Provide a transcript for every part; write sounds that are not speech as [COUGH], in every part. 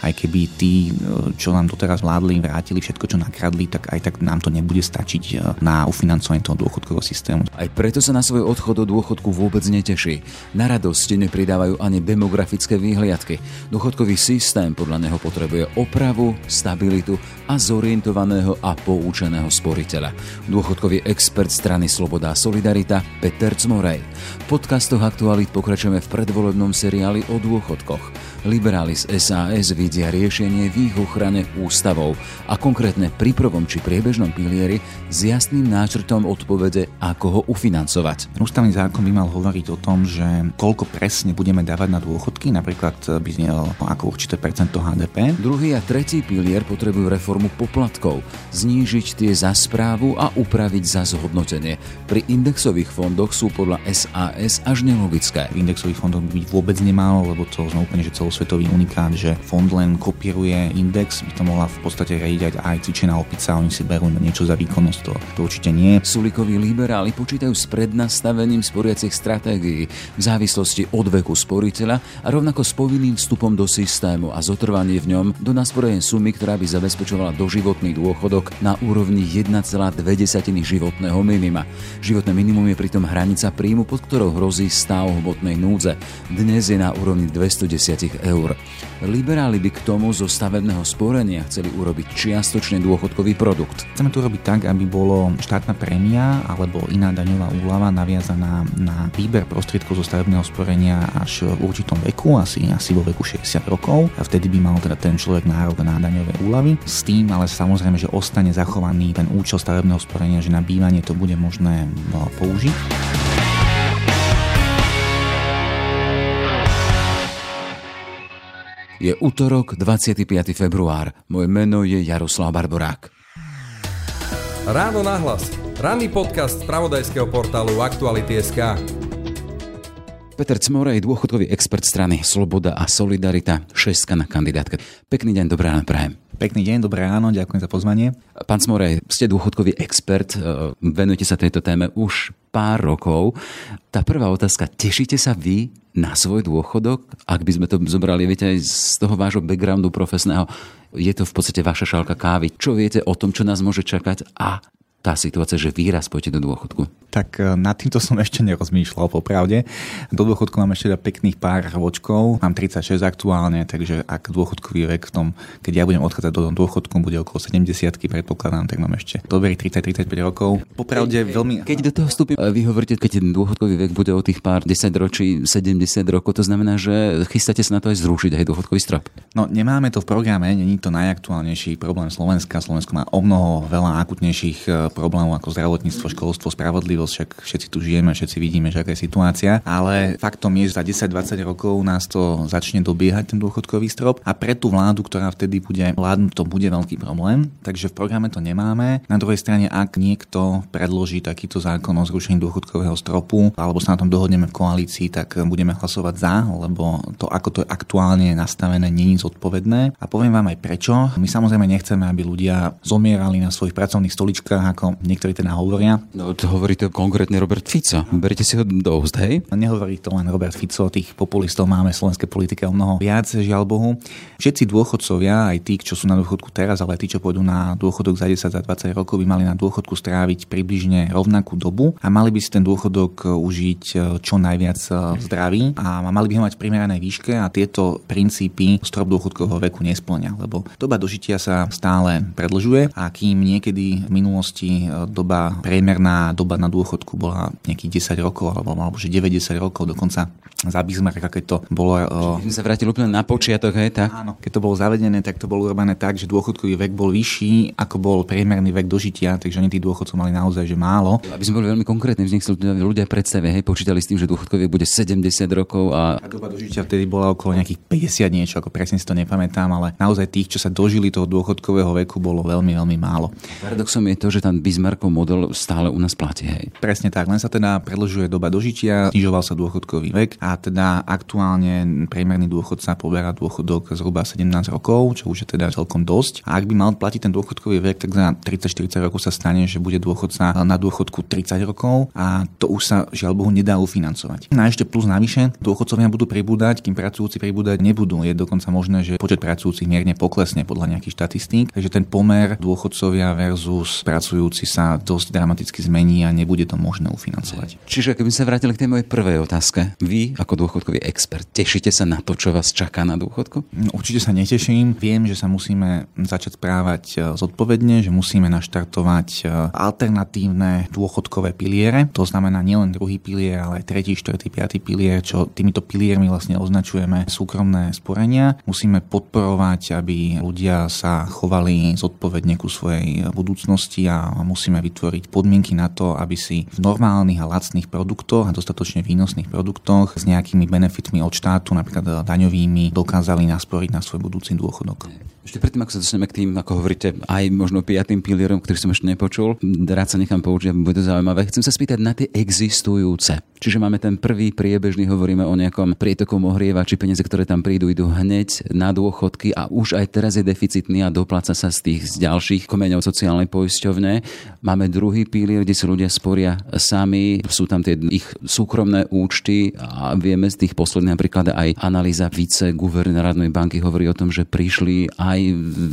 aj keby tí, čo nám doteraz vládli, vrátili všetko, čo nakradli, tak aj tak nám to nebude stačiť na ufinancovanie toho dôchodkového systému. Aj preto sa na svoj odchod do dôchodku vôbec neteší. Na radosť nepridávajú ani demografické výhliadky. Dôchodkový systém podľa neho potrebuje opravu, stabilitu a zorientovaného a poučeného sporiteľa. Dôchodkový expert strany Sloboda a Solidarita Peter Cmorej. V podcastoch Aktualit pokračujeme v predvolebnom seriáli o dôchodkoch. Liberáli z SAS vidia riešenie v ich ochrane ústavou a konkrétne pri prvom či priebežnom pilieri s jasným náčrtom odpovede, ako ho ufinancovať. Ústavný zákon by mal hovoriť o tom, že koľko presne budeme dávať na dôchodky, napríklad by znel ako určité percento HDP. Druhý a tretí pilier potrebujú reformu poplatkov, znížiť tie za správu a upraviť za zhodnotenie. Pri indexových fondoch sú podľa SAS až nelogické. V indexových fondoch by byť vôbec nemalo, lebo to sme úplne že celosvetový unikát, že fond len kopíruje index, by to mohla v podstate riadiť aj cvičená opica, oni si berú niečo za výkonnosť, to, to určite nie. Sulikoví liberáli počítajú s prednastavením sporiacich stratégií v závislosti od veku sporiteľa a rovnako s povinným vstupom do systému a zotrvanie v ňom do nasporenie sumy, ktorá by zabezpečovala doživotný dôchodok na úrovni 1,2 životného minima. Životné minimum je pritom hranica príjmu, pod ktorou hrozí stav hmotnej núdze. Dnes je na úrovni 210 eur. Liberáli by k tomu zo stavebného sporenia chceli urobiť čiastočne dôchodkový produkt. Chceme to robiť tak, aby bolo štátna prémia alebo iná daňová úlava naviazaná na výber prostriedkov zo stavebného sporenia až v určitom veku, asi, asi vo veku 60 rokov. A vtedy by mal teda ten človek nárok na daňové úlavy. S tým ale samozrejme, že ostane zachovaný ten účel stavebného sporenia, že na bývanie to bude možné no, použiť. Je útorok 25. február. Moje meno je Jaroslav Barborák. Ráno nahlas. Ranný podcast z pravodajského portálu Aktuality.sk. Peter Cmorej, dôchodkový expert strany Sloboda a Solidarita, šestka na kandidátke. Pekný deň, dobré ráno prajem. Pekný deň, dobré ráno, ďakujem za pozvanie. Pán Cmorej, ste dôchodkový expert, e, venujete sa tejto téme už pár rokov. Tá prvá otázka, tešíte sa vy na svoj dôchodok? Ak by sme to zobrali, viete, aj z toho vášho backgroundu profesného, je to v podstate vaša šálka kávy. Čo viete o tom, čo nás môže čakať a tá situácia, že vy raz pôjdete do dôchodku? Tak e, nad týmto som [LAUGHS] ešte nerozmýšľal, popravde. Do dôchodku mám ešte pekných pár ročkov. Mám 36 aktuálne, takže ak dôchodkový vek v tom, keď ja budem odchádzať do dôchodku, bude okolo 70 predpokladám, tak mám ešte dobrých 30-35 rokov. Popravde keď, veľmi... Keď do toho vstúpim, vy hovoríte, keď ten dôchodkový vek bude o tých pár 10 ročí, 70 rokov, to znamená, že chystáte sa na to aj zrušiť aj dôchodkový strop. No nemáme to v programe, není to najaktuálnejší problém Slovenska. Slovensko má o mnoho veľa akutnejších e, problémov ako zdravotníctvo, školstvo, spravodlivosť, však všetci tu žijeme, všetci vidíme, že aká je situácia, ale faktom je, že za 10-20 rokov nás to začne dobiehať ten dôchodkový strop a pre tú vládu, ktorá vtedy bude vládnuť, to bude veľký problém, takže v programe to nemáme. Na druhej strane, ak niekto predloží takýto zákon o zrušení dôchodkového stropu alebo sa na tom dohodneme v koalícii, tak budeme hlasovať za, lebo to, ako to je aktuálne nastavené, je zodpovedné. A poviem vám aj prečo. My samozrejme nechceme, aby ľudia zomierali na svojich pracovných stoličkách, ako niektorí teda hovoria. No, to hovorí to konkrétne Robert Fico. Berte si ho do úst, hej? Nehovorí to len Robert Fico, tých populistov máme v slovenskej politike o mnoho viac, žiaľ Bohu. Všetci dôchodcovia, aj tí, čo sú na dôchodku teraz, ale aj tí, čo pôjdu na dôchodok za 10, za 20 rokov, by mali na dôchodku stráviť približne rovnakú dobu a mali by si ten dôchodok užiť e, čo najviac e, zdraví a mali by ho mať v primeranej výške a tieto princípy strop dôchodkového veku nesplňa, lebo doba dožitia sa stále predlžuje a kým niekedy v minulosti e, doba, priemerná doba na dôchodku bola nejakých 10 rokov, alebo, alebo že 90 rokov, dokonca za Bismarcka, keď to bolo... Čiže sme sa vrátili úplne na počiatok, hej, tak? Áno, keď to bolo zavedené, tak to bolo urobené tak, že dôchodkový vek bol vyšší, ako bol priemerný vek dožitia, takže oni tí dôchodcov mali naozaj že málo. Aby sme boli veľmi konkrétni, vznikli ľudia predstavia, hej, počítali s tým, že dôchodkový bude 70 rokov a... A doba dožitia vtedy bola okolo nejakých 50 niečo, ako presne si to nepamätám, ale naozaj tých, čo sa dožili toho dôchodkového veku, bolo veľmi, veľmi málo. Paradoxom je to, že ten Bismarckov model stále u nás platí. Hej. Presne tak, len sa teda predlžuje doba dožitia, znižoval sa dôchodkový vek a teda aktuálne priemerný dôchodca poberá dôchodok zhruba 17 rokov, čo už je teda celkom dosť. A ak by mal platiť ten dôchodkový vek, tak za 30-40 rokov sa stane, že bude dôchodca na dôchodku 30 rokov a to už sa žiaľ Bohu nedá ufinancovať. Na ešte plus navyše, dôchodcovia budú pribúdať, kým pracujúci pribúdať nebudú. Je dokonca možné, že počet pracujúcich mierne poklesne podľa nejakých štatistík, takže ten pomer dôchodcovia versus pracujúci sa dosť dramaticky zmení a nebude to možné ufinancovať. Čiže keby sa vrátili k tej mojej prvej otázke, vy ako dôchodkový expert, tešíte sa na to, čo vás čaká na dôchodku? No, určite sa neteším. Viem, že sa musíme začať správať e, zodpovedne, že musíme naštartovať e, alternatívne dôchodkové piliere. To znamená nielen druhý pilier, ale aj tretí, štvrtý, piatý pilier, čo týmito piliermi vlastne označujeme súkromné sporenia. Musíme podporovať, aby ľudia sa chovali zodpovedne ku svojej budúcnosti a musíme vytvoriť podmienky na to, aby si v normálnych a lacných produktoch a dostatočne výnosných produktoch s nejakými benefitmi od štátu, napríklad daňovými, dokázali nasporiť na svoj budúci dôchodok. Ešte predtým, ako sa dostaneme k tým, ako hovoríte, aj možno piatým pilierom, ktorý som ešte nepočul, rád sa nechám poučiť, aby bude to zaujímavé. Chcem sa spýtať na tie existujúce. Čiže máme ten prvý priebežný, hovoríme o nejakom prietokom ohrievači, peniaze, ktoré tam prídu, idú hneď na dôchodky a už aj teraz je deficitný a dopláca sa z tých z ďalších komeňov sociálnej poisťovne. Máme druhý pilier, kde si ľudia sporia sami, sú tam tie ich súkromné účty a vieme z tých posledných napríklad aj analýza vice guvernéra banky hovorí o tom, že prišli aj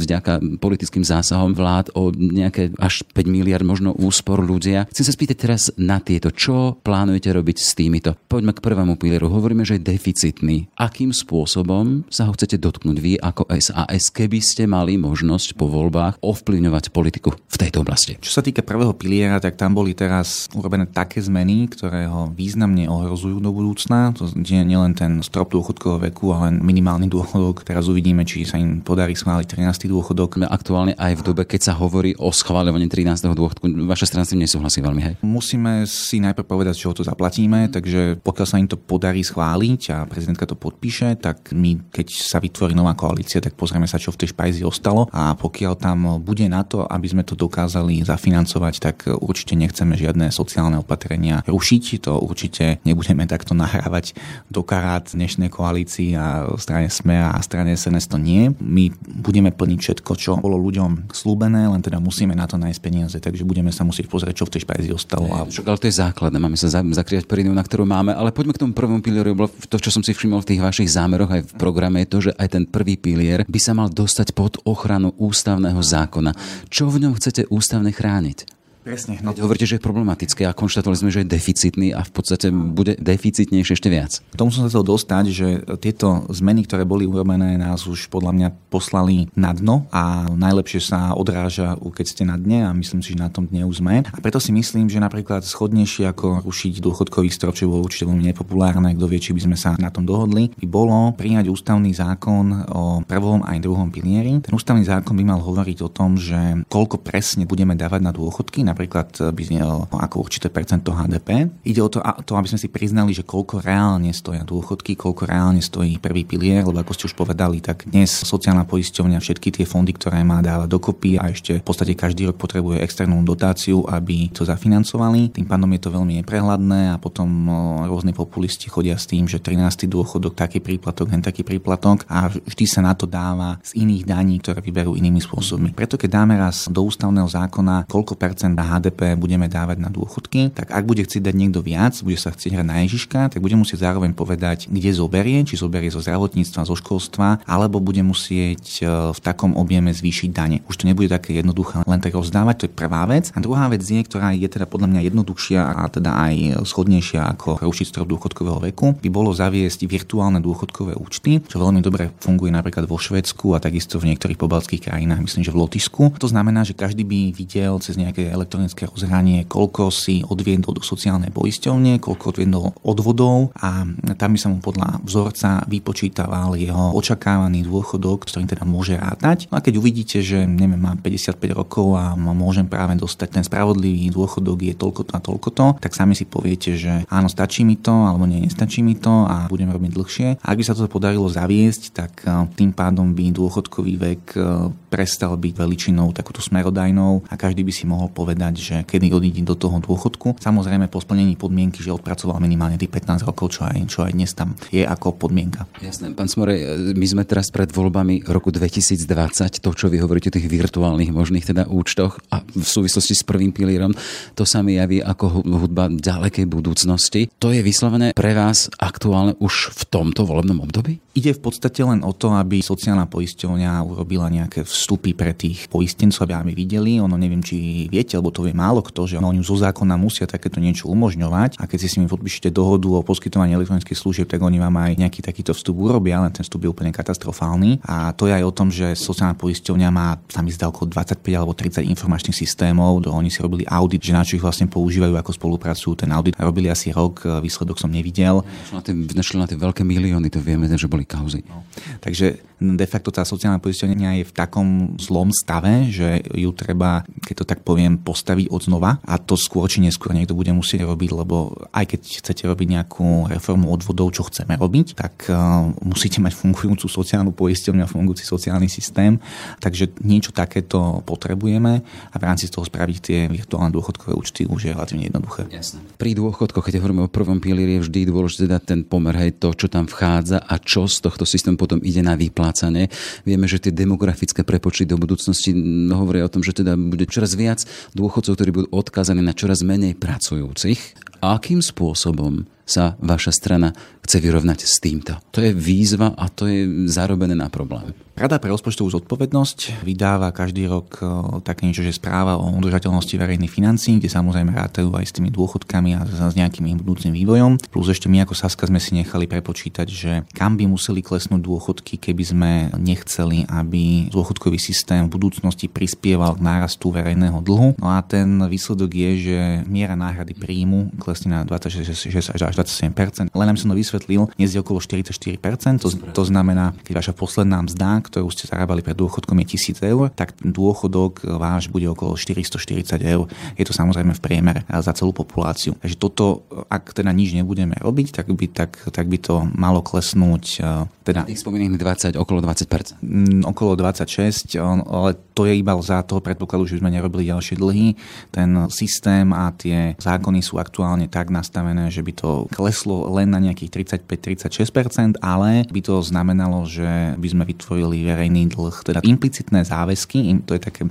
vďaka politickým zásahom vlád o nejaké až 5 miliard možno úspor ľudia. Chcem sa spýtať teraz na tieto. Čo plánujete robiť s týmito? Poďme k prvému pilieru. Hovoríme, že je deficitný. Akým spôsobom sa ho chcete dotknúť vy ako SAS, keby ste mali možnosť po voľbách ovplyvňovať politiku v tejto oblasti? Čo sa týka prvého piliera, tak tam boli teraz urobené také zmeny, ktoré ho významne ohrozujú do budúcna. To je nielen ten strop dôchodkového veku, ale minimálny dôchodok. Teraz uvidíme, či sa im podarí schváliť 13. dôchodok. Aktuálne aj v dobe, keď sa hovorí o schváľovaní 13. dôchodku, vaša strana s tým nesúhlasí veľmi, hej? Musíme si najprv povedať, čo to zaplatíme, takže pokiaľ sa im to podarí schváliť a prezidentka to podpíše, tak my, keď sa vytvorí nová koalícia, tak pozrieme sa, čo v tej špajzi ostalo a pokiaľ tam bude na to, aby sme to dokázali zafinancovať, tak určite nechceme žiadne sociálne opatrenia rušiť, to určite nebudeme takto nahrávať do karát dnešnej koalícii a strane SME a strane SNS to nie. My budeme plniť všetko, čo bolo ľuďom slúbené, len teda musíme na to nájsť peniaze, takže budeme sa musieť pozrieť, čo v tej špajzi ostalo. A... Ale to je základné, máme sa zakrývať prídu, na ktorú máme, ale poďme k tomu prvému pilieru. To, čo som si všimol v tých vašich zámeroch aj v programe, je to, že aj ten prvý pilier by sa mal dostať pod ochranu ústavného zákona. Čo v ňom chcete ústavne chrániť? Presne. No. Hovoríte, že je problematické a konštatovali sme, že je deficitný a v podstate bude deficitnejšie ešte viac. K tomu som sa chcel dostať, že tieto zmeny, ktoré boli urobené, nás už podľa mňa poslali na dno a najlepšie sa odráža, keď ste na dne a myslím si, že na tom dne už sme. A preto si myslím, že napríklad schodnejšie ako rušiť dôchodkový strop, čo bolo určite veľmi nepopulárne, kto vie, či by sme sa na tom dohodli, by bolo prijať ústavný zákon o prvom aj druhom pilieri. Ten ústavný zákon by mal hovoriť o tom, že koľko presne budeme dávať na dôchodky, napríklad eh, by znel ako určité percento HDP. Ide o to, to, aby sme si priznali, že koľko reálne stoja dôchodky, koľko reálne stojí prvý pilier, lebo ako ste už povedali, tak dnes sociálna poisťovňa všetky tie fondy, ktoré má dáva dokopy a ešte v podstate každý rok potrebuje externú dotáciu, aby to zafinancovali. Tým pádom je to veľmi neprehľadné a potom eh, rôzne populisti chodia s tým, že 13. dôchodok, taký príplatok, hen taký príplatok a vždy sa na to dáva z iných daní, ktoré vyberú inými spôsobmi. Preto keď dáme raz do ústavného zákona, koľko percent HDP budeme dávať na dôchodky, tak ak bude chcieť dať niekto viac, bude sa chcieť hrať na Ježiška, tak bude musieť zároveň povedať, kde zoberie, či zoberie zo zdravotníctva, zo školstva, alebo bude musieť e, v takom objeme zvýšiť dane. Už to nebude také jednoduché len tak rozdávať, to je prvá vec. A druhá vec je, ktorá je teda podľa mňa jednoduchšia a teda aj schodnejšia ako rušiť strop dôchodkového veku, by bolo zaviesť virtuálne dôchodkové účty, čo veľmi dobre funguje napríklad vo Švedsku a takisto v niektorých pobalských krajinách, myslím, že v Lotisku. To znamená, že každý by videl cez nejaké elektronické rozhranie, koľko si odviedol do sociálnej poisťovne, koľko odviedol odvodov a tam by sa mu podľa vzorca vypočítaval jeho očakávaný dôchodok, s ktorým teda môže rátať. No a keď uvidíte, že neviem, mám 55 rokov a môžem práve dostať ten spravodlivý dôchodok je toľko to a toľko to, tak sami si poviete, že áno, stačí mi to, alebo nie, nestačí mi to a budem robiť dlhšie. A ak by sa to podarilo zaviesť, tak e, tým pádom by dôchodkový vek e, prestal byť veličinou takúto smerodajnou a každý by si mohol povedať, povedať, že kedy odíde do toho dôchodku. Samozrejme po splnení podmienky, že odpracoval minimálne tých 15 rokov, čo aj, čo aj dnes tam je ako podmienka. Jasné. Pán Smore, my sme teraz pred voľbami roku 2020, to, čo vy hovoríte o tých virtuálnych možných teda účtoch a v súvislosti s prvým pilierom, to sa mi javí ako hudba ďalekej budúcnosti. To je vyslovené pre vás aktuálne už v tomto volebnom období? Ide v podstate len o to, aby sociálna poisťovňa urobila nejaké vstupy pre tých poistencov, aby videli. Ono neviem, či viete, lebo to vie málo kto, že oni zo zákona musia takéto niečo umožňovať. A keď si s nimi podpíšete dohodu o poskytovaní elektronických služieb, tak oni vám aj nejaký takýto vstup urobia, ale ten vstup je úplne katastrofálny. A to je aj o tom, že sociálna poisťovňa má, tam zdá okolo 25 alebo 30 informačných systémov, do oni si robili audit, že na čo ich vlastne používajú, ako spolupracujú. Ten audit robili asi rok, výsledok som nevidel. Na tie, na tie veľké milióny, to vieme, že boli kauzy. No. Takže de facto tá sociálna poisťovňa je v takom zlom stave, že ju treba, keď to tak poviem, postaviť od znova a to skôr či neskôr niekto bude musieť robiť, lebo aj keď chcete robiť nejakú reformu odvodov, čo chceme robiť, tak uh, musíte mať fungujúcu sociálnu poisťovňu a fungujúci sociálny systém. Takže niečo takéto potrebujeme a v rámci toho spraviť tie virtuálne dôchodkové účty už je relatívne jednoduché. Jasne. Pri dôchodkoch, keď hovoríme o prvom pilieri, je vždy dôležité dať ten pomer, hej, to, čo tam vchádza a čo z tohto systému potom ide na vyplácanie. Vieme, že tie demografické prepočty do budúcnosti hovoria o tom, že teda bude čoraz viac dôchodcov, ktorí budú odkázaní na čoraz menej pracujúcich. Akým spôsobom sa vaša strana chce vyrovnať s týmto? To je výzva a to je zarobené na problém. Rada pre rozpočtovú zodpovednosť vydáva každý rok e, také niečo, že správa o udržateľnosti verejných financí, kde samozrejme rátajú aj s tými dôchodkami a s nejakým budúcim vývojom. Plus ešte my ako Saska sme si nechali prepočítať, že kam by museli klesnúť dôchodky, keby sme nechceli, aby dôchodkový systém v budúcnosti prispieval k nárastu verejného dlhu. No a ten výsledok je, že miera náhrady príjmu klesne na 26 až 27%. Len nám som to vysvetlil, dnes je okolo 44%, to, to znamená, keď vaša posledná mzda, ktorú ste zarábali pred dôchodkom je 1000 eur, tak dôchodok váš bude okolo 440 eur. Je to samozrejme v priemere za celú populáciu. Takže toto, ak teda nič nebudeme robiť, tak by, tak, tak by to malo klesnúť. E, teda, Tých spomínaných 20, okolo 20%. Mm, okolo 26, ale to je iba za toho predpokladu, že by sme nerobili ďalšie dlhy. Ten systém a tie zákony sú aktuálne tak nastavené, že by to kleslo len na nejakých 35-36%, ale by to znamenalo, že by sme vytvorili verejný dlh, teda implicitné záväzky, to je také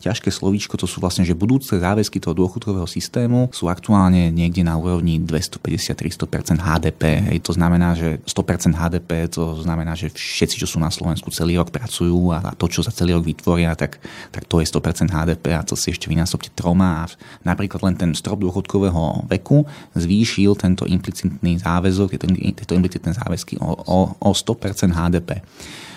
ťažké slovíčko, to sú vlastne, že budúce záväzky toho dôchodkového systému sú aktuálne niekde na úrovni 250-300% HDP. Hej, to znamená, že 100% HDP, to znamená, že všetci, čo sú na Slovensku celý rok pracujú a to, čo za celý rok vytvoria, tak tak, to je 100% HDP a to si ešte vynásobte troma a napríklad len ten strop dôchodkového veku zvýšil tento implicitný záväzok, tieto implicitné záväzky o, o, o 100% HDP.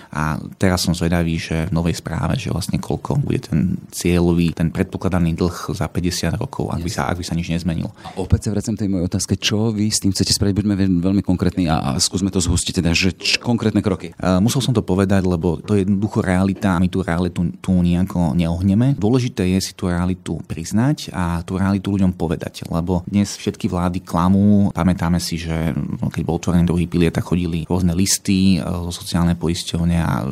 A teraz som zvedavý, že v novej správe, že vlastne koľko bude ten cieľový, ten predpokladaný dlh za 50 rokov, ak by sa, ak by sa nič nezmenilo. A opäť sa vracem tej mojej otázke, čo vy s tým chcete spraviť? Buďme veľmi konkrétni a, a skúsme to zhustiť, teda, že č, konkrétne kroky. Uh, musel som to povedať, lebo to je jednoducho realita a my tú realitu tu nejako neohneme. Dôležité je si tú realitu priznať a tú realitu ľuďom povedať, lebo dnes všetky vlády klamú. Pamätáme si, že keď bol otvorený druhý pilier, tak chodili rôzne listy zo sociálnej poisťovne a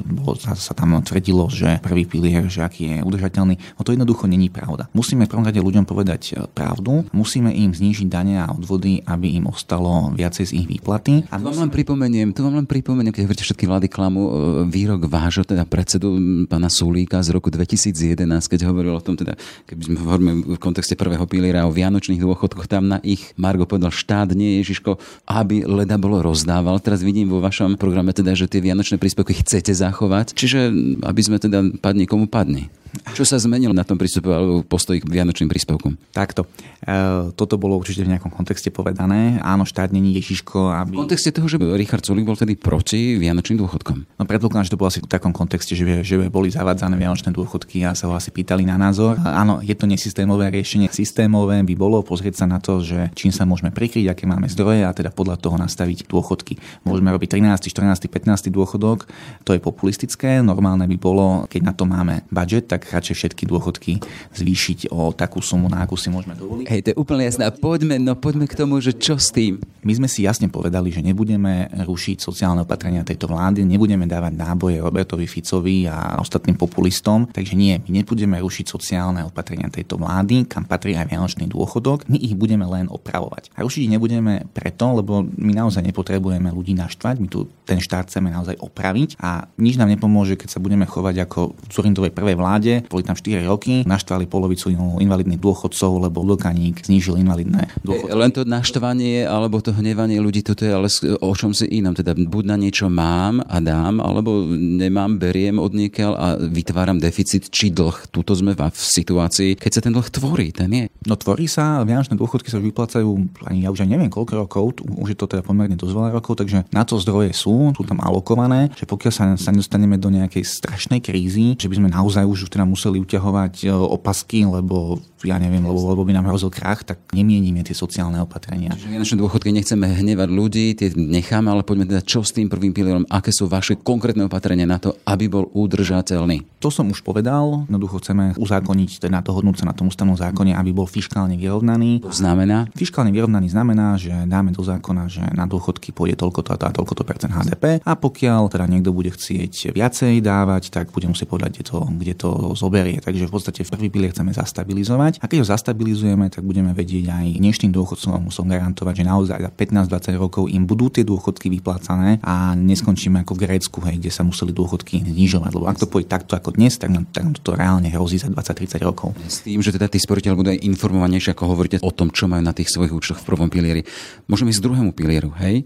sa tam tvrdilo, že prvý pilier, že aký je udržateľný. No to jednoducho není pravda. Musíme v prvom rade ľuďom povedať e, pravdu, musíme im znížiť dane a odvody, aby im ostalo viacej z ich výplaty. A to vám len pripomeniem, to vám len pripomeniem, keď hovoríte všetky vlády klamu, e, výrok vášho teda predsedu pána Sulíka z roku 2011, keď hovoril o tom, teda, keby sme hovorili v kontexte prvého piliera o vianočných dôchodkoch, tam na ich Margo povedal, štát nie Ježiško, aby leda bolo rozdával. Teraz vidím vo vašom programe teda, že tie vianočné príspevky chce chcete zachovať. Čiže aby sme teda padni komu padni. Čo sa zmenilo na tom prístupe alebo postoji k vianočným príspevkom? Takto. E, toto bolo určite v nejakom kontexte povedané. Áno, štát není Ježiško. Aby... V kontexte toho, že Richard Sulik bol tedy proti vianočným dôchodkom. No predpokladám, že to bolo asi v takom kontexte, že, že boli zavádzané vianočné dôchodky a sa ho asi pýtali na názor. Áno, je to nesystémové riešenie. Systémové by bolo pozrieť sa na to, že čím sa môžeme prikryť, aké máme zdroje a teda podľa toho nastaviť dôchodky. Môžeme robiť 13, 14, 15 dôchodok, to je populistické. Normálne by bolo, keď na to máme budget, tak tak radšej všetky dôchodky zvýšiť o takú sumu, na akú si môžeme dovoliť. Hej, to je úplne jasné. Poďme, no poďme k tomu, že čo s tým? My sme si jasne povedali, že nebudeme rušiť sociálne opatrenia tejto vlády, nebudeme dávať náboje Robertovi Ficovi a ostatným populistom, takže nie, my nebudeme rušiť sociálne opatrenia tejto vlády, kam patrí aj vianočný dôchodok, my ich budeme len opravovať. A rušiť nebudeme preto, lebo my naozaj nepotrebujeme ľudí naštvať, my tu ten štát chceme naozaj opraviť a nič nám nepomôže, keď sa budeme chovať ako v Zorindovej prvej vláde, boli tam 4 roky, naštvali polovicu invalidných dôchodcov, lebo Lukaník znížil invalidné dôchodky. Len to naštvanie alebo to hnevanie ľudí, toto je ale o čom si inom. Teda buď na niečo mám a dám, alebo nemám, beriem od niekiaľ a vytváram deficit či dlh. Tuto sme v situácii, keď sa ten dlh tvorí, ten je. No tvorí sa, vianočné dôchodky sa vyplácajú, ani ja už aj neviem koľko rokov, už je to teda pomerne dosť veľa rokov, takže na to zdroje sú, sú tam alokované, že pokiaľ sa, sa nedostaneme do nejakej strašnej krízy, že by sme naozaj už teda museli uťahovať e, opasky, lebo ja neviem, lebo, lebo by nám hrozil krach, tak nemienime tie sociálne opatrenia. Čiže vianočné dôchodky nechceme hnevať ľudí, tie necháme, ale poďme teda čo s tým prvým pilierom, aké sú vaše konkrétne opatrenia na to, aby bol udržateľný. To som už povedal, jednoducho chceme uzákoniť, teda dohodnúť sa na tom ústavnom zákone, aby bol fiskálne vyrovnaný. To znamená? Fiskálne vyrovnaný znamená, že dáme do zákona, že na dôchodky pôjde toľko to a toľko to percent HDP a pokiaľ teda niekto bude chcieť viacej dávať, tak bude musieť povedať, kde to, kde to zoberie. Takže v podstate v prvý pilier chceme zastabilizovať. A keď ho zastabilizujeme, tak budeme vedieť aj dnešným dôchodcom musom garantovať, že naozaj za 15-20 rokov im budú tie dôchodky vyplácané a neskončíme ako v Grécku, hej, kde sa museli dôchodky znižovať. Lebo ak to pôjde takto ako dnes, tak nám, tak nám to reálne hrozí za 20-30 rokov. S tým, že teda tí sporiteľ budú aj informovanejšie, ako hovoríte o tom, čo majú na tých svojich účtoch v prvom pilieri. Môžeme ísť z druhému pilieru, hej?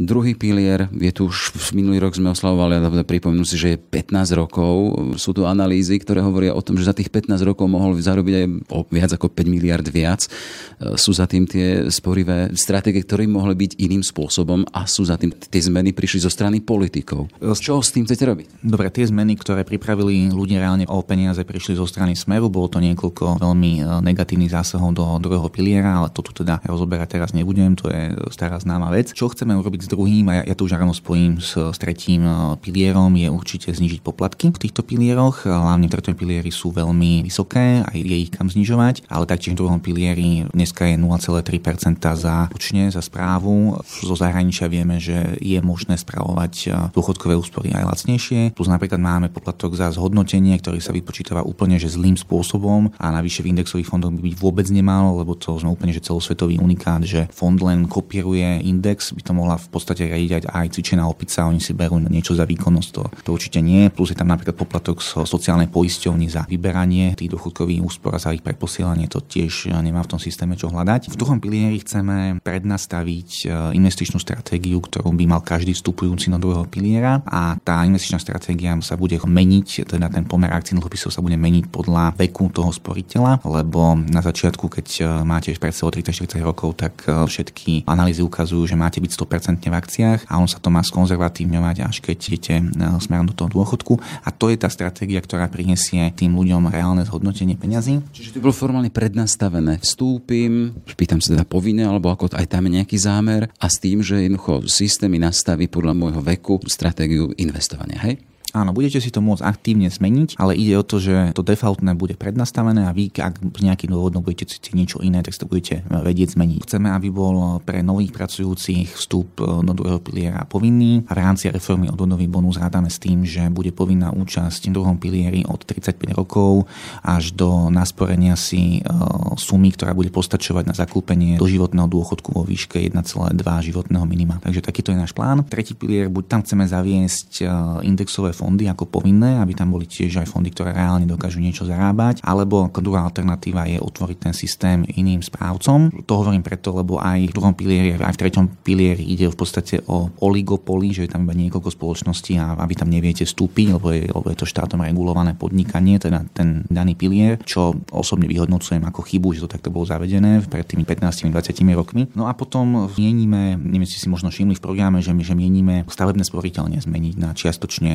Druhý pilier, je tu už minulý rok sme oslavovali, ale pripomenú si, že je 15 rokov. Sú tu analýzy, ktoré hovoria o tom, že za tých 15 rokov mohol zarobiť aj o viac ako 5 miliard viac. E, sú za tým tie sporivé stratégie, ktoré mohli byť iným spôsobom a sú za tým tie zmeny prišli zo strany politikov. Čo s tým chcete robiť? Dobre, tie zmeny, ktoré pripravili ľudia reálne o peniaze, prišli zo strany Smeru. Bolo to niekoľko veľmi e, negatívnych zásahov do druhého piliera, ale to tu teda rozoberať teraz nebudem, to je stará známa vec. Čo chceme urobiť druhým, a ja, ja to už ráno spojím s, s tretím e, pilierom, je určite znižiť poplatky v týchto pilieroch. Hlavne v tretom pilieri sú veľmi vysoké a je ich kam znižovať, ale taktiež v druhom pilieri dneska je 0,3% za účne, za správu. Zo zahraničia vieme, že je možné spravovať e, dôchodkové úspory aj lacnejšie. Plus napríklad máme poplatok za zhodnotenie, ktorý sa vypočítava úplne že zlým spôsobom a navyše v indexových fondoch by byť vôbec nemal, lebo to sme úplne že celosvetový unikát, že fond len kopíruje index, by to mohla v podstate riadiť aj cvičená opica, oni si berú niečo za výkonnosť, to, to určite nie. Plus je tam napríklad poplatok z sociálnej poisťovny za vyberanie tých dôchodkových úspor a za ich preposielanie, to tiež nemá v tom systéme čo hľadať. V druhom pilieri chceme prednastaviť e, investičnú stratégiu, ktorú by mal každý vstupujúci do druhého piliera a tá investičná stratégia sa bude meniť, teda ten pomer akcií dlhopisov sa bude meniť podľa veku toho sporiteľa, lebo na začiatku, keď e, máte pred sebou 30-40 rokov, tak e, všetky analýzy ukazujú, že máte byť 100% v akciách a on sa to má skonzervatívňovať, až keď idete e, smerom do toho dôchodku. A to je tá stratégia, ktorá prinesie tým ľuďom reálne zhodnotenie peňazí. Čiže to bolo formálne prednastavené. Vstúpim, pýtam sa teda povinné, alebo ako aj tam je nejaký zámer a s tým, že jednoducho systémy nastaví podľa môjho veku stratégiu investovania. Hej? Áno, budete si to môcť aktívne zmeniť, ale ide o to, že to defaultné bude prednastavené a vy, ak z nejakým dôvodom budete cítiť niečo iné, tak si to budete vedieť zmeniť. Chceme, aby bol pre nových pracujúcich vstup e, do druhého piliera povinný v rámci reformy odvodový bonus rádame s tým, že bude povinná účasť v druhom pilieri od 35 rokov až do nasporenia si e, sumy, ktorá bude postačovať na zakúpenie doživotného dôchodku vo výške 1,2 životného minima. Takže takýto je náš plán. Tretí pilier, buď tam chceme zaviesť e, indexové fondy ako povinné, aby tam boli tiež aj fondy, ktoré reálne dokážu niečo zarábať, alebo ako druhá alternatíva je otvoriť ten systém iným správcom. To hovorím preto, lebo aj v druhom pilieri, aj v treťom pilieri ide v podstate o oligopoly, že je tam iba niekoľko spoločností a aby tam neviete vstúpiť, lebo je, lebo je to štátom regulované podnikanie, teda ten daný pilier, čo osobne vyhodnocujem ako chybu, že to takto bolo zavedené pred tými 15-20 rokmi. No a potom mienime, neviem, si si možno všimli v programe, že my že mienime stavebné sporiteľne zmeniť na čiastočne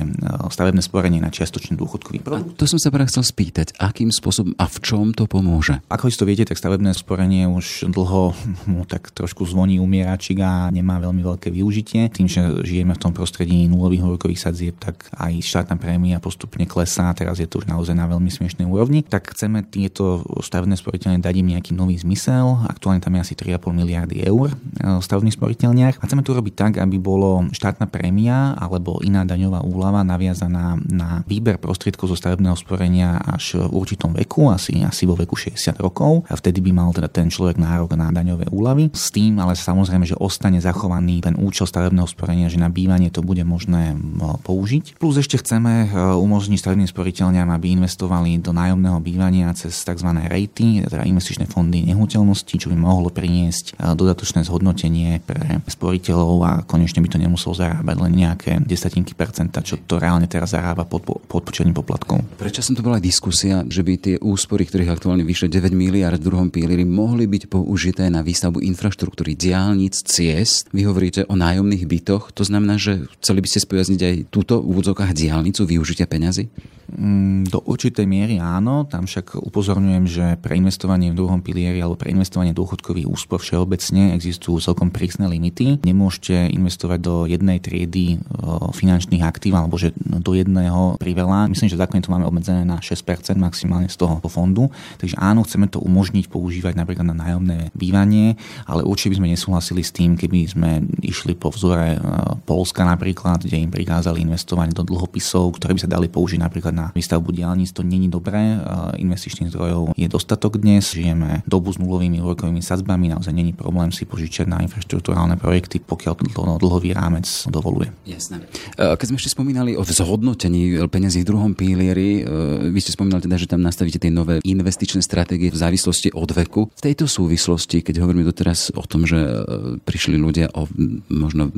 stavebné sporenie na čiastočný dôchodkový produkt. A to som sa práve chcel spýtať, akým spôsobom a v čom to pomôže? Ako isto viete, tak stavebné sporenie už dlho [LAUGHS] mu tak trošku zvoní umieračik a nemá veľmi veľké využitie. Tým, že žijeme v tom prostredí nulových úrokových sadzieb, tak aj štátna prémia postupne klesá, teraz je to už naozaj na veľmi smiešnej úrovni. Tak chceme tieto stavebné sporiteľne dať im nejaký nový zmysel. Aktuálne tam je asi 3,5 miliardy eur v stavebných sporiteľniach. A chceme to robiť tak, aby bolo štátna prémia alebo iná daňová úlava naviazaná na výber prostriedkov zo stavebného sporenia až v určitom veku, asi, asi vo veku 60 rokov. A vtedy by mal teda ten človek nárok na daňové úlavy. S tým ale samozrejme, že ostane zachovaný ten účel stavebného sporenia, že na bývanie to bude možné použiť. Plus ešte chceme e, umožniť stavebným sporiteľňam, aby investovali do nájomného bývania cez tzv. rejty, teda investičné fondy nehnuteľnosti, čo by mohlo priniesť e, dodatočné zhodnotenie pre sporiteľov a konečne by to nemuselo zarábať len nejaké desatinky percenta, čo to reálne teraz zarába pod, pod poplatkov. Prečo som to bola diskusia, že by tie úspory, ktorých aktuálne vyšlo 9 miliard v druhom pilieri, mohli byť použité na výstavbu infraštruktúry, diálnic, ciest. Vy hovoríte o nájomných bytoch, to znamená, že chceli by ste spojazniť aj túto v úvodzokách diálnicu využitia peňazí? Mm, do určitej miery áno, tam však upozorňujem, že pre investovanie v druhom pilieri alebo pre investovanie dôchodkových úspor všeobecne existujú celkom prísne limity. Nemôžete investovať do jednej triedy finančných aktív alebo že do jedného priveľa. Myslím, že zákon to máme obmedzené na 6% maximálne z toho fondu. Takže áno, chceme to umožniť používať napríklad na nájomné bývanie, ale určite by sme nesúhlasili s tým, keby sme išli po vzore Polska napríklad, kde im prikázali investovať do dlhopisov, ktoré by sa dali použiť napríklad na výstavbu diálnic. To není dobré. Investičných zdrojov je dostatok dnes. Žijeme dobu s nulovými úrokovými sadzbami. Naozaj není problém si požičať na infraštruktúrálne projekty, pokiaľ to dlhový rámec dovoluje. Jasné. E, keď sme ešte spomínali o zhodnotení peniazí v druhom pilieri, e, vy ste spomínali teda, že tam nastavíte tie nové investičné stratégie v závislosti od veku. V tejto súvislosti, keď hovoríme doteraz o tom, že e, prišli ľudia o možno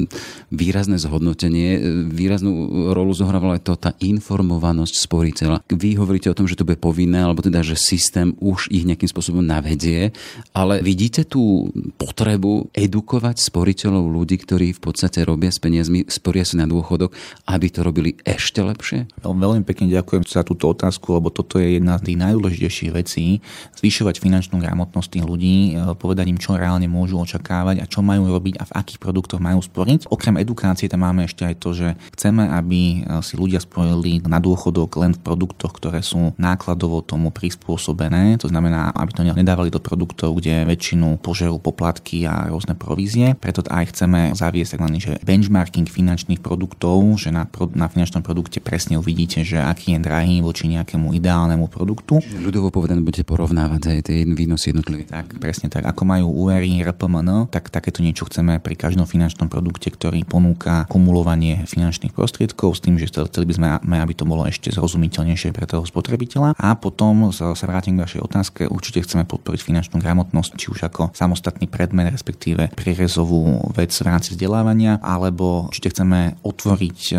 výrazné zhodnotenie, výraznú rolu zohrávala aj to tá informovanosť sporiteľa. Vy hovoríte o tom, že to bude povinné, alebo teda, že systém už ich nejakým spôsobom navedie, ale vidíte tú potrebu edukovať sporiteľov ľudí, ktorí v podstate robia s peniazmi, sporia si na dôchodok, aby to robili ešte lepšie? Veľmi pekne ďakujem za túto otázku, lebo toto je jedna z tých najdôležitejších vecí. Zvyšovať finančnú gramotnosť tých ľudí, e, povedať im, čo reálne môžu očakávať a čo majú robiť a v akých produktoch majú sporiť. Okrem edukácie tam máme ešte aj to, že chceme, aby e, si ľudia spojili na dôchodok len v produktoch, ktoré sú nákladovo tomu prispôsobené. To znamená, aby to nedávali do produktov, kde väčšinu požerú poplatky a rôzne provízie. Preto aj chceme zaviesť tzv. Benchmarking finančných produktov, že na, na finančnom produkte presne uvidíte, že aký je drahý voči nejakému ideálnemu produktu. Čiže ľudovo povedané budete porovnávať aj tie výnosy jednotlivé. Tak, presne tak. Ako majú úvery RPMN, tak takéto niečo chceme pri každom finančnom produkte, ktorý ponúka kumulovanie finančných prostriedkov s tým, že chceli by sme, aby to bolo ešte zrozumiteľnejšie pre toho spotrebiteľa. A potom sa, vrátim k vašej otázke. Určite chceme podporiť finančnú gramotnosť, či už ako samostatný predmet, respektíve prierezovú vec v rámci vzdelávania, alebo určite chceme otvoriť e,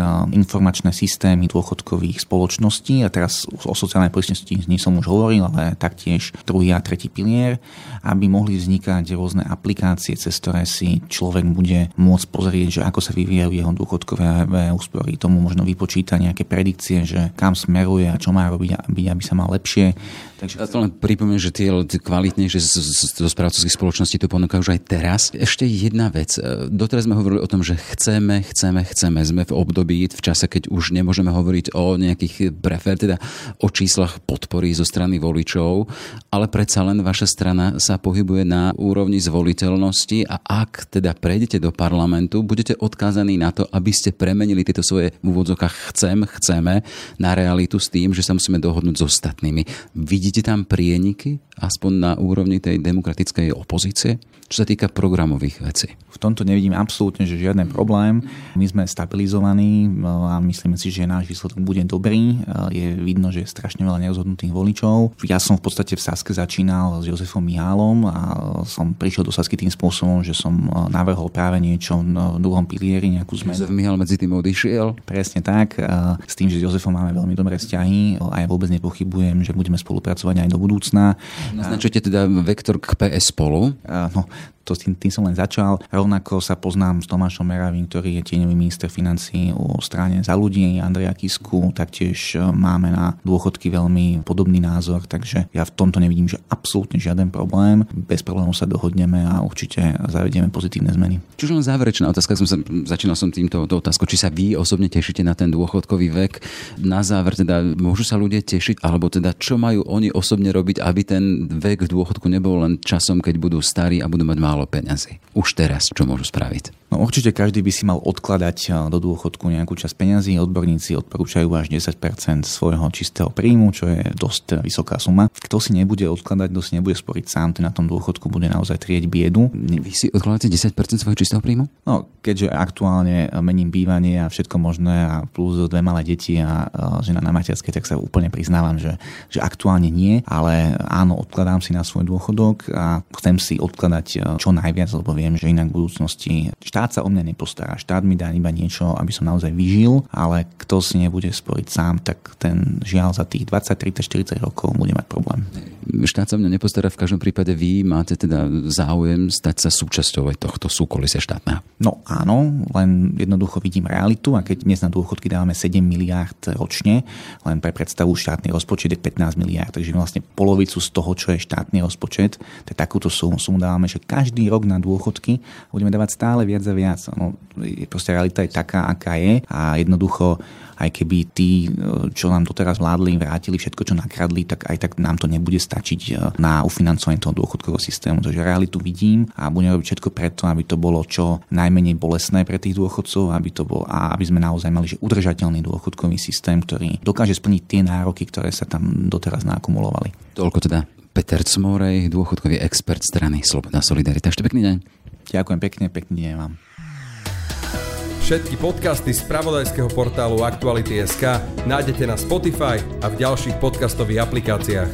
informačné systémy dôchodkových spoločností. A teraz o sociálnej poistnosti nie som už hovoril, ale taktiež druhý a tretí pilier, aby mohli vznikať rôzne aplikácie, cez ktoré si človek bude môcť pozrieť, že ako sa vyvíjajú jeho dôchodkové úspory. Tomu možno vypočíta nejaké predikcie, že kam smeruje a čo má robiť, aby sa mal lepšie. Takže... Ja to len pripomínam, že tie kvalitnejšie zo správcovských spoločností to ponúkajú už aj teraz. Ešte jedna vec. Doteraz sme hovorili o tom, že chceme, chceme, chceme. Sme v období, v čase, keď už nemôžeme hovoriť o nejakých prefer, teda o číslach podpory zo strany voličov, ale predsa len vaša strana sa pohybuje na úrovni zvoliteľnosti a ak teda prejdete do parlamentu, budete odkázaní na to, aby ste premenili tieto svoje v úvodzokách chcem, chceme na realitu s tým, že sa musíme dohodnúť s ostatnými. Vidíte tam prieniky, aspoň na úrovni tej demokratickej opozície, čo sa týka programových vecí? V tomto nevidím absolútne že žiaden problém. My sme stabilizovaní a myslíme si, že náš výsledok bude dobrý. Je vidno, že je strašne veľa nerozhodnutých voličov. Ja som v podstate v Saske začínal s Jozefom Mihálom a som prišiel do Sasky tým spôsobom, že som navrhol práve niečo v druhom pilieri, nejakú zmenu. Jozef Mihál medzi tým odišiel? Presne tak. S tým, že s Jozefom máme veľmi dobré vzťahy a ja vôbec nepochybujem, že budeme spolupracovať spolupracovať aj do budúcna. Naznačujete teda vektor k PS spolu? No, to tým, tým som len začal. Rovnako sa poznám s Tomášom Meravým, ktorý je tieňový minister financí o strane za ľudí, Andreja Kisku, taktiež e, máme na dôchodky veľmi podobný názor, takže ja v tomto nevidím, že absolútne žiaden problém. Bez problémov sa dohodneme a určite zavedieme pozitívne zmeny. Čiže len záverečná otázka, som sa, začínal som týmto otázkou, či sa vy osobne tešíte na ten dôchodkový vek. Na záver teda môžu sa ľudia tešiť, alebo teda čo majú oni osobne robiť, aby ten vek v dôchodku nebol len časom, keď budú starí a budú mať málo peňazí. Už teraz, čo môžu spraviť? No určite každý by si mal odkladať eh, do dôchodku nejakú časť peňazí. Odborníci odporúčajú až 10% svojho čistého príjmu, čo je dosť vysoká suma. Kto si nebude odkladať, kto si nebude sporiť sám, ten na tom dôchodku bude naozaj trieť biedu. Vy si odkladáte 10% svojho čistého príjmu? No, keďže aktuálne mením bývanie a všetko možné a plus dve malé deti a eh, žena na materskej, tak sa úplne priznávam, že, že aktuálne nie, ale áno, odkladám si na svoj dôchodok a chcem si odkladať eh, čo najviac, lebo viem, že inak v budúcnosti štát sa o mňa nepostará. Štát mi dá iba niečo, aby som naozaj vyžil, ale kto si nebude sporiť sám, tak ten žiaľ za tých 20, 30, 40 rokov bude mať problém. Štát sa mňa nepostará, v každom prípade vy máte teda záujem stať sa súčasťou aj tohto súkolisia štátneho. No áno, len jednoducho vidím realitu a keď dnes na dôchodky dávame 7 miliard ročne, len pre predstavu štátny rozpočet je 15 miliard, takže vlastne polovicu z toho, čo je štátny rozpočet, tak takúto sumu, sumu dávame, že každý rok na dôchodky budeme dávať stále viac a viac. No, proste realita je taká, aká je a jednoducho aj keby tí, čo nám doteraz vládli, vrátili všetko, čo nakradli, tak aj tak nám to nebude stačiť e, na ufinancovanie toho dôchodkového systému. Takže realitu vidím a budem robiť všetko preto, aby to bolo čo najmenej bolestné pre tých dôchodcov, aby to bol, a aby sme naozaj mali že udržateľný dôchodkový systém, ktorý dokáže splniť tie nároky, ktoré sa tam doteraz nakumulovali. Toľko teda Peter Cmorej, dôchodkový expert strany Slobodná Solidarita. Ešte pekný deň. Ďakujem pekne, pekný deň vám. Všetky podcasty z pravodajského portálu Aktuality.sk nájdete na Spotify a v ďalších podcastových aplikáciách.